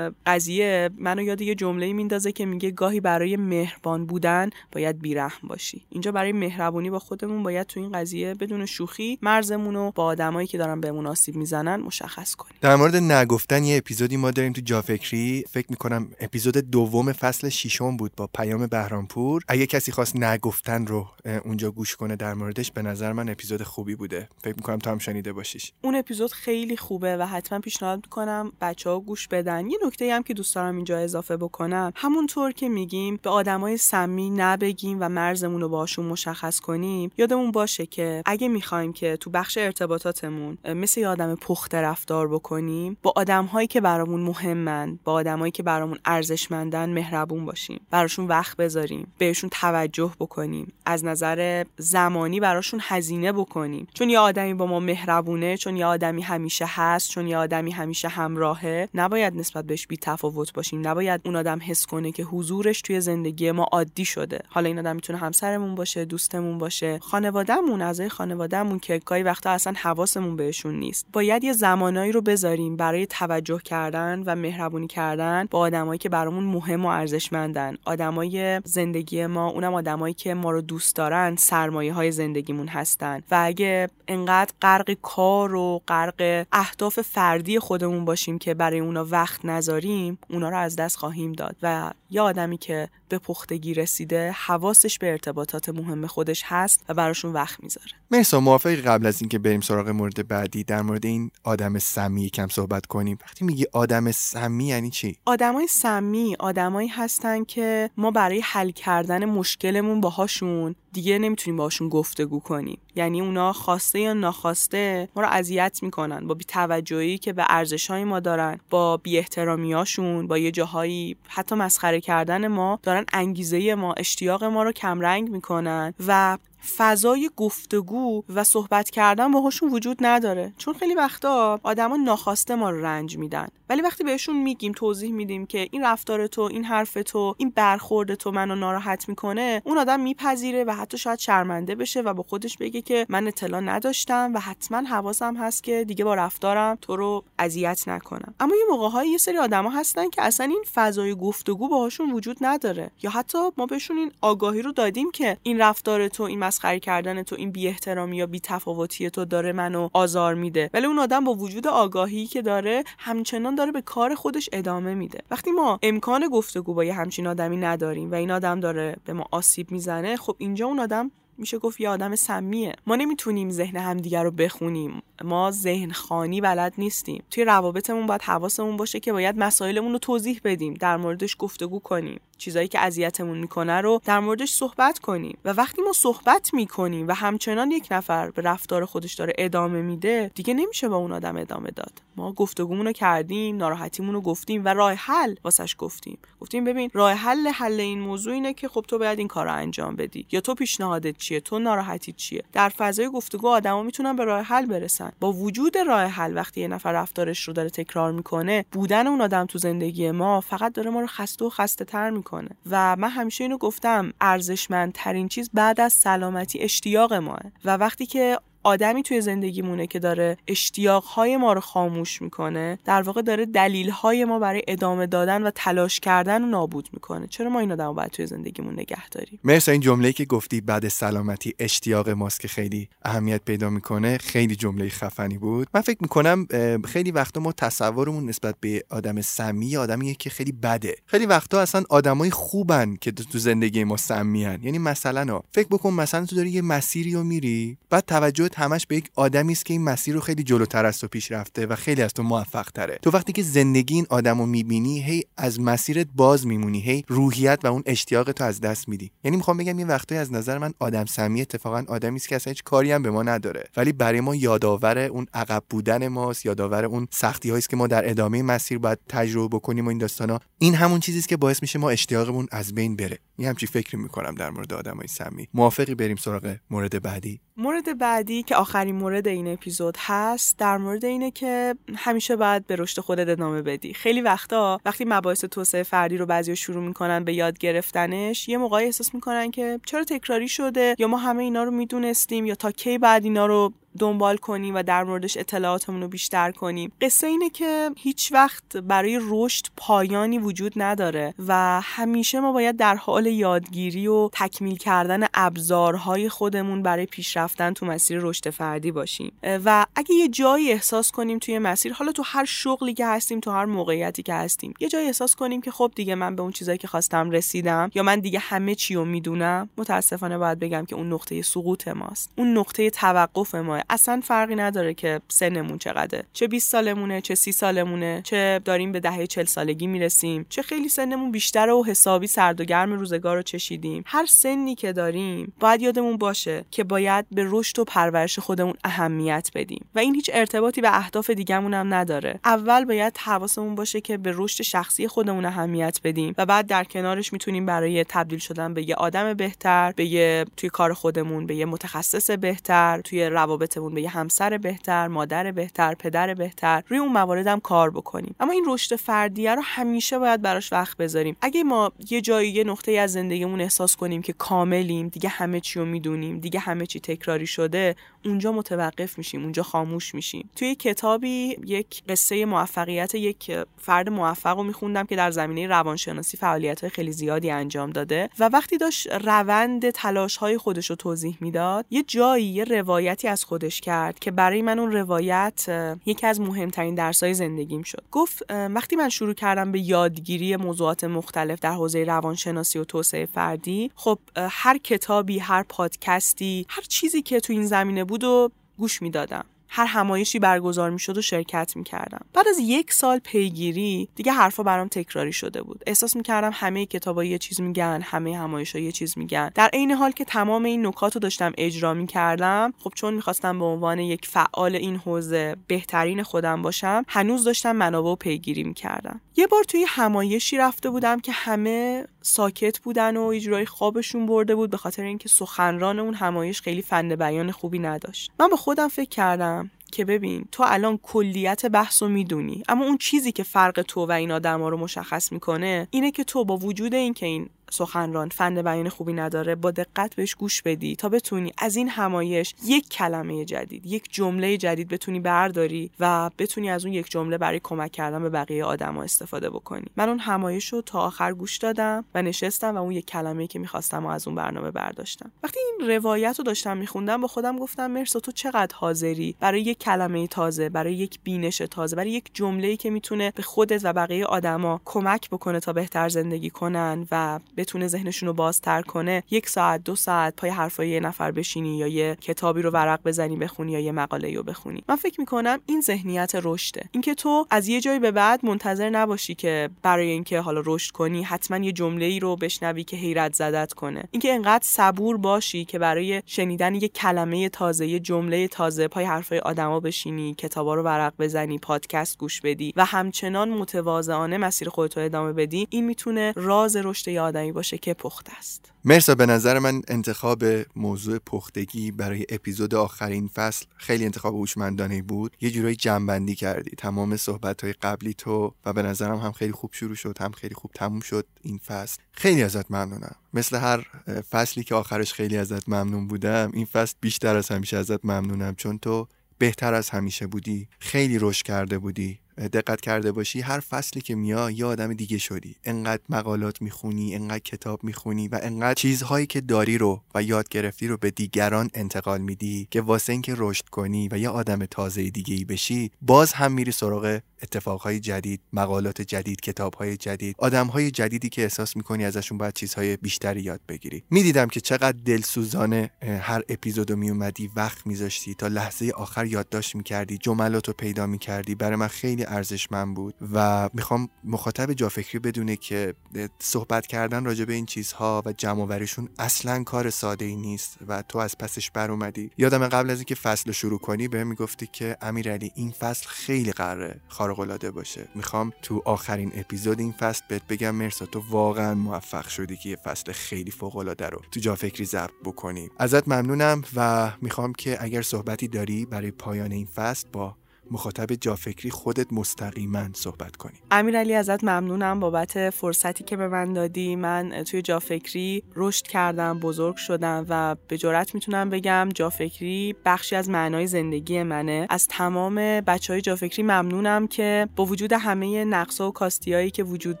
قضیه منو یاد یه جمله میندازه که میگه گاهی برای مهربان بودن باید بیرحم باشی. اینجا برای مهربونی با خودمون باید تو این قضیه بدون شوخی مرزمون رو با آدمایی که دارن بهمون آسیب می‌زنن مشخص کنیم. در مورد نگفتن یه اپیزودی ما داریم تو جافکری. فکر می‌کنم اپیزود دوم فصل ششم بود. با پیام بهرامپور. اگه کسی خواست نگفتن رو اونجا گوش کنه در موردش به نظر من اپیزود خوبی بوده. فکر می‌کنم تو هم شنیده باشیش. اون اپیزود خیلی خوبه و حتما پیشنهاد می‌کنم بچه ها گوش بدن. یه نکته هم که دوست دارم اینجا اضافه بکنم. همونطور که میگیم به آدمای سمی نبگیم و مرزمون رو باشون مشخص کنیم. یادمون باشه که اگه می‌خوایم که تو بخش ارتباطاتمون مثل یه آدم پخته رفتار بکنیم با آدمهایی که برامون مهمن با آدمایی که برامون ارزشمندن مهربون باشیم. براشون وقت بذاریم بهشون توجه بکنیم از نظر زمانی براشون هزینه بکنیم. چون یه آدمی با ما مهربونه چون یه آدمی همیشه هست چون یه آدمی همیشه همراهه نباید نسبت بهش بی تفاوت باشیم. نباید اون آدم حس کنه که حضورش توی زندگی ما عادی شده. حالا این آدم می‌تونه همسرمون باشه دوستمون باشه خانوادهمون اعضای خانوادهمون که گاهی وقتا اصلا حواسمون بهشون نیست. باید یه زمانایی رو بذاریم برای توجه کردن و مهربونی کردن با آدمایی که برامون مهم و ارزشمندن. آدمای زندگی ما اونم آدمایی که ما رو دوست دارن سرمایه های زندگیمون هستن. و اگه انقدر غرق کار و غرق اهداف فردی خودمون باشیم که برای اونا وقت نذاریم اونا رو از دست خواهیم داد. و یه آدمی که به پختگی رسیده حواسش به ارتباطات مهم خودش هست و براشون وقت می‌ذاره. مرسا موافقی قبل از اینکه بریم سراغ مورد بعدی در مورد این آدم سمی کم صحبت کنیم. وقتی میگی آدم سمی یعنی چی؟ آدمای سمی آدمایی هستن که ما برای حل کردن مشکلمون باهاشون دیگه نمی‌تونیم باشون گفتگو کنیم. یعنی اونا خواسته یا ناخواسته ما رو اذیت می‌کنن با بیتوجهی که به ارزشهای ما دارن با بی احترامیاشون با یه جاهایی حتی مسخره کردن ما دارن انگیزه ما اشتیاق ما رو کمرنگ می‌کنن و فضای گفتگو و صحبت کردن باهاشون وجود نداره. چون خیلی وقتا آدما ناخواسته ما رو رنج میدن. ولی وقتی بهشون میگیم توضیح میدیم که این رفتار تو این حرف تو این برخورد تو منو ناراحت می‌کنه اون آدم میپذیره و حتی شاید شرمنده بشه و با خودش بگه که من اطلاع نداشتم و حتما حواسم هست که دیگه با رفتارم تو رو اذیت نکنم. اما یه موقع یه سری آدما هستن که اصلا این فضای گفتگو باهاشون وجود نداره. یا حتی ما بهشون این آگاهی رو دادیم که این رفتار تو این مسخره کردن تو این بی احترامی یا بی تفاوتی تو داره منو آزار میده. ولی اون آدم با وجود آگاهی که داره همچنان داره به کار خودش ادامه میده. وقتی ما امکان گفتگو با یه همچین آدمی نداریم و این آدم داره به ما آسیب می‌زنه خب اینجا اون آدم میشه گفت یه آدم سمیه. ما نمی‌تونیم ذهن همدیگر رو بخونیم. ما ذهن خانی بلد نیستیم. توی روابطمون باید حواسمون باشه که باید مسائلمون رو توضیح بدیم در موردش گفتگو کنیم. چیزایی که اذیتمون می‌کنه رو در موردش صحبت کنیم. و وقتی ما صحبت می‌کنیم و همچنان یک نفر به رفتار خودش داره ادامه میده دیگه نمیشه با اون آدم ادامه داد. ما گفتگومون رو کردیم ناراحتیمون رو گفتیم و راه حل واسش گفتیم. گفتیم ببین راه حل حل این موضوع اینه که خب تو باید این کار رو انجام بدی. یا تو پیشنهادت چیه؟ تو ناراحتی چیه؟ در فضای گفتگو آدما می‌تونن به راه حل برسن. با وجود راه حل وقتی یه نفر رفتارش رو داره تکرار می‌کنه بودن اون آدم تو زندگی ما فقط داره ما رو خسته و خسته تر می‌کنه. و من همیشه اینو گفتم ارزشمندترین چیز بعد از سلامتی اشتیاق ماه. و وقتی که آدمی توی زندگیمونه که داره اشتیاقهای ما رو خاموش می‌کنه در واقع داره دلیلهای ما برای ادامه دادن و تلاش کردن رو نابود می‌کنه. چرا ما این آدم رو باید توی زندگیمون نگه داریم؟ مرسی این جمله که گفتی بعد سلامتی اشتیاق ماست که خیلی اهمیت پیدا می‌کنه خیلی جمله خفنی بود. من فکر می‌کنم خیلی وقتا ما تصورمون نسبت به آدم سمی آدمیه که خیلی بده. خیلی وقتا اصلا آدمای خوبن که تو زندگی ما سمیان. یعنی مثلا فکر بکن مثلا تو داری یه مسیری رو میری بعد توجه همش به یک آدمی است که این مسیر رو خیلی جلوتر از تو پیش رفته و خیلی از تو موفق تره تو وقتی که زندگی این آدم رو می‌بینی هی از مسیرت باز میمونی هی روحیت و اون اشتیاق تو از دست میدی. یعنی می‌خوام بگم این وقتایی از نظر من آدم سمی اتفاقا آدمی است که اصلا هیچ کاری هم به ما نداره. ولی برای ما یادآور اون عقب بودن ماست یادآور اون سختی هایی که ما در ادامه مسیر باید تجربه بکنیم و این داستانا این همون چیزی است که باعث میشه ما اشتیاقمون از بین بره. این همچی فکر می‌کنم در مورد آدمای سمی موافقی بریم سراغ مورد بعدی؟ مورد بعدی که آخرین مورد این اپیزود هست در مورد اینه که همیشه باید به رشد خودت ادامه بدی. خیلی وقتا وقتی مباحث توسعه فردی رو بعضیا شروع می‌کنن به یاد گرفتنش یه موقعی احساس می‌کنن که چرا تکراری شده یا ما همه اینا رو می‌دونستیم یا تا کی بعد اینا رو دنبال کنیم و در موردش اطلاعاتمون رو بیشتر کنیم. قصه اینه که هیچ وقت برای رشد پایانی وجود نداره و همیشه ما باید در حال یادگیری و تکمیل کردن ابزارهای خودمون برای پیشرفتن تو مسیر رشد فردی باشیم. و اگه یه جایی احساس کنیم توی مسیر حالا تو هر شغلی که هستیم تو هر موقعیتی که هستیم یه جایی احساس کنیم که خب دیگه من به اون چیزایی که خواستم رسیدم یا من دیگه همه چی رو می‌دونم متاسفانه باید بگم که اون نقطه سقوط ماست. اون نقطه توقف ما اصلا فرقی نداره که سنمون چقدره. چه 20 سالمونه چه 30 سالمونه چه داریم به دهه 40 سالگی می‌رسیم. چه خیلی سنمون بیشتره و حسابی سرد و گرم روزگار رو چشیدیم. هر سنی که داریم باید یادمون باشه که باید به رشد و پرورش خودمون اهمیت بدیم. و این هیچ ارتباطی به اهداف دیگهمون هم نداره. اول باید حواسمون باشه که به رشد شخصی خودمون اهمیت بدیم و بعد در کنارش می‌تونیم برای تبدیل شدن به یه آدم بهتر به یه توی کار خودمون به یه متخصص بهتر توی روابط روابطمون به یه همسر بهتر مادر بهتر پدر بهتر روی اون موارد هم کار بکنیم. اما این رشد فردیه رو همیشه باید براش وقت بذاریم. اگه ما یه جایی یه نقطه از زندگیمون احساس کنیم که کاملیم دیگه همه چی رو می‌دونیم دیگه همه چی تکراری شده اونجا متوقف میشیم اونجا خاموش میشیم. توی کتابی یک قصه موفقیت یک فرد موفق رو میخوندم که در زمینه روانشناسی فعالیت خیلی زیادی انجام داده و وقتی داشت روند تلاش های خودش رو توضیح می‌داد یه جایی یه روایتی از خودش کرد که برای من اون روایت یکی از مهمترین درسای زندگیم شد. گفت وقتی من شروع کردم به یادگیری موضوعات مختلف در حوزه روانشناسی و توسعه فردی خب هر کتابی هر پادکستی هر چیزی که تو این زمینه بود و گوش می‌دادم. هر همایشی برگزار می‌شد و شرکت می‌کردم. بعد از یک سال پیگیری دیگه حرفا برام تکراری شده بود. احساس می‌کردم همه کتابا یه چیز میگن همه همایشا یه چیز میگن. در عین حال که تمام این نکات داشتم اجرا می‌کردم خب چون می‌خواستم به عنوان یک فعال این حوزه بهترین خودم باشم هنوز داشتم منابع و پیگیری می‌کردم. یه بار توی همایشی رفته بودم که همه ساکت بودن و یه خوابشون برده بود به خاطر اینکه سخنران اون همایش خیلی فن بیان خوبی نداشت. من به خودم فکر کردم که ببین تو الان کلیت بحث رو می‌دونی اما اون چیزی که فرق تو و این آدما رو مشخص می‌کنه اینه که تو با وجود اینکه این سخنران فن بیان خوبی نداره با دقت بهش گوش بدی تا بتونی از این همایش یک کلمه جدید یک جمله جدید بتونی برداری و بتونی از اون یک جمله برای کمک کردن به بقیه آدما استفاده بکنی. من اون همایش رو تا آخر گوش دادم و نشستم و اون یک کلمه که می‌خواستم و از اون برنامه برداشتم. وقتی این روایت رو داشتم میخوندم با خودم گفتم مرسا تو چقدر حاضری برای یک کلمه تازه برای یک بینش تازه برای یک جمله که می‌تونه به خودت و بقیه آدما کمک بکنه تا بهتر زندگی کنن و بتونه ذهنشون رو بازتر کنه یک ساعت دو ساعت پای حرفای یه نفر بشینی یا یه کتابی رو ورق بزنی بخونی یا یه مقاله رو بخونی. من فکر می‌کنم این ذهنیت رشده. اینکه تو از یه جایی به بعد منتظر نباشی که برای اینکه حالا رشد کنی حتما یه جمله ای رو بشنوی که حیرت زدت کنه. اینکه انقدر صبور باشی که برای شنیدن یه کلمه تازه یه جمله تازه پای حرفای آدما بشینی کتابا رو ورق بزنی پادکست گوش بدی و همچنان متواضعانه مسیر خودت رو ادامه بدی این می‌تونه راز رشد یه باشه که پخته است. مرسا به نظر من انتخاب موضوع پختگی برای اپیزود آخرین فصل خیلی انتخاب هوشمندانه بود. یه جورایی جنبندی کردی. تمام صحبت های قبلی تو و به نظرم هم خیلی خوب شروع شد هم خیلی خوب تموم شد این فصل. خیلی ازت ممنونم. مثل هر فصلی که آخرش خیلی ازت ممنون بودم این فصل بیشتر از همیشه ازت ممنونم. چون تو بهتر از همیشه بودی خیلی رشد کرده بودی. دقت کرده باشی هر فصلی که میای یه آدم دیگه شدی. انقدر مقالات می‌خونی انقدر کتاب می‌خونی و انقدر چیزهایی که داری رو و یاد گرفتی رو به دیگران انتقال میدی که واسه اینکه رشد کنی و یه آدم تازه دیگه ای بشی باز هم میری سراغ اتفاقهای جدید مقالات جدید کتابهای جدید آدمهای جدیدی که احساس می‌کنی ازشون باید چیزهای بیشتری یاد بگیری. می‌دیدم که چقدر دلسوزانه هر اپیزودو میومدی وقت میذاشتی تا لحظه آخر یادداشت می‌کردی جملات رو پیدا می‌کردی. برای من خیلی ارزشمند بود و می‌خوام مخاطب جافکری بدونه که صحبت کردن راجع به این چیزها و جمع اصلا کار ساده ای نیست و تو از پسش بر اومدی یادم قبل از اینکه فصل شروع کنی به می‌گفتی که امیرعلی این فصل خیلی قراره. العاده باشه. می‌خوام تو آخرین اپیزود این فصل بهت بگم مرسا تو واقعا موفق شدی که یه فصل خیلی فوق العاده رو تو جافکری ضبط بکنی. ازت ممنونم و می‌خوام که اگر صحبتی داری برای پایان این فصل با مخاطب جافکری خودت مستقیما صحبت کنی. امیرعلی ازت ممنونم بابت فرصتی که به من دادی. من توی جافکری رشد کردم بزرگ شدم و به جرات می‌تونم بگم جافکری بخشی از معنای زندگی منه. از تمام بچه های جافکری ممنونم که با وجود همه نقص و کاستیایی که وجود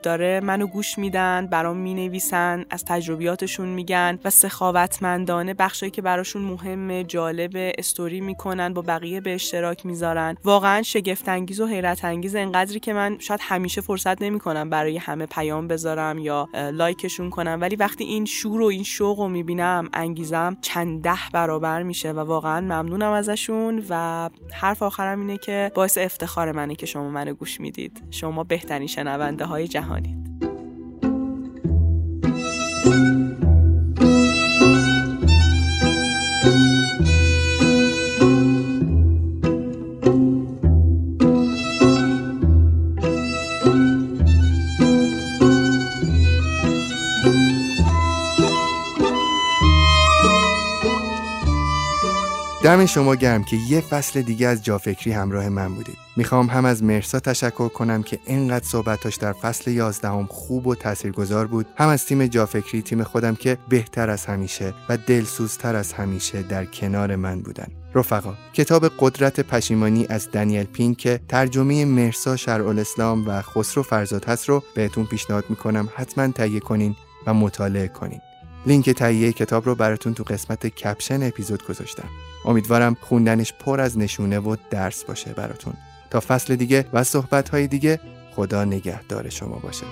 داره منو گوش میدن برام می‌نویسن از تجربیاتشون میگن و سخاوتمندانه بخشایی که براشون مهمه جالب استوری می‌کنن با بقیه به اشتراک می‌ذارن. واقعا شگفت انگیز و حیرت انگیز انقدری که من شاید همیشه فرصت نمی‌کنم برای همه پیام بذارم یا لایکشون کنم. ولی وقتی این شور و این شوق رو می‌بینم انگیزم چند ده برابر میشه و واقعا ممنونم ازشون و حرف آخرم اینه که باعث افتخار منه که شما منو گوش می‌دید. شما بهترین شنونده های جهانید. شما گرم که یه فصل دیگه از جافکری همراه من بودید. می‌خوام هم از مرسا تشکر کنم که اینقدر صحبتاش در فصل یازدهم خوب و تاثیرگذار بود هم از تیم جافکری تیم خودم که بهتر از همیشه و دلسوزتر از همیشه در کنار من بودن. رفقا کتاب قدرت پشیمانی از دنیل پین که ترجمه مرسا شرع و خسرو فرزاد هست رو بهتون پیشنهاد می‌کنم حتما تهیه کنین و مطالعه کنین. لینک تهیه کتاب رو براتون تو قسمت کپشن اپیزود گذاشتم. امیدوارم خوندنش پر از نشونه و درس باشه براتون. تا فصل دیگه و صحبت های دیگه خدا نگهدار شما باشه.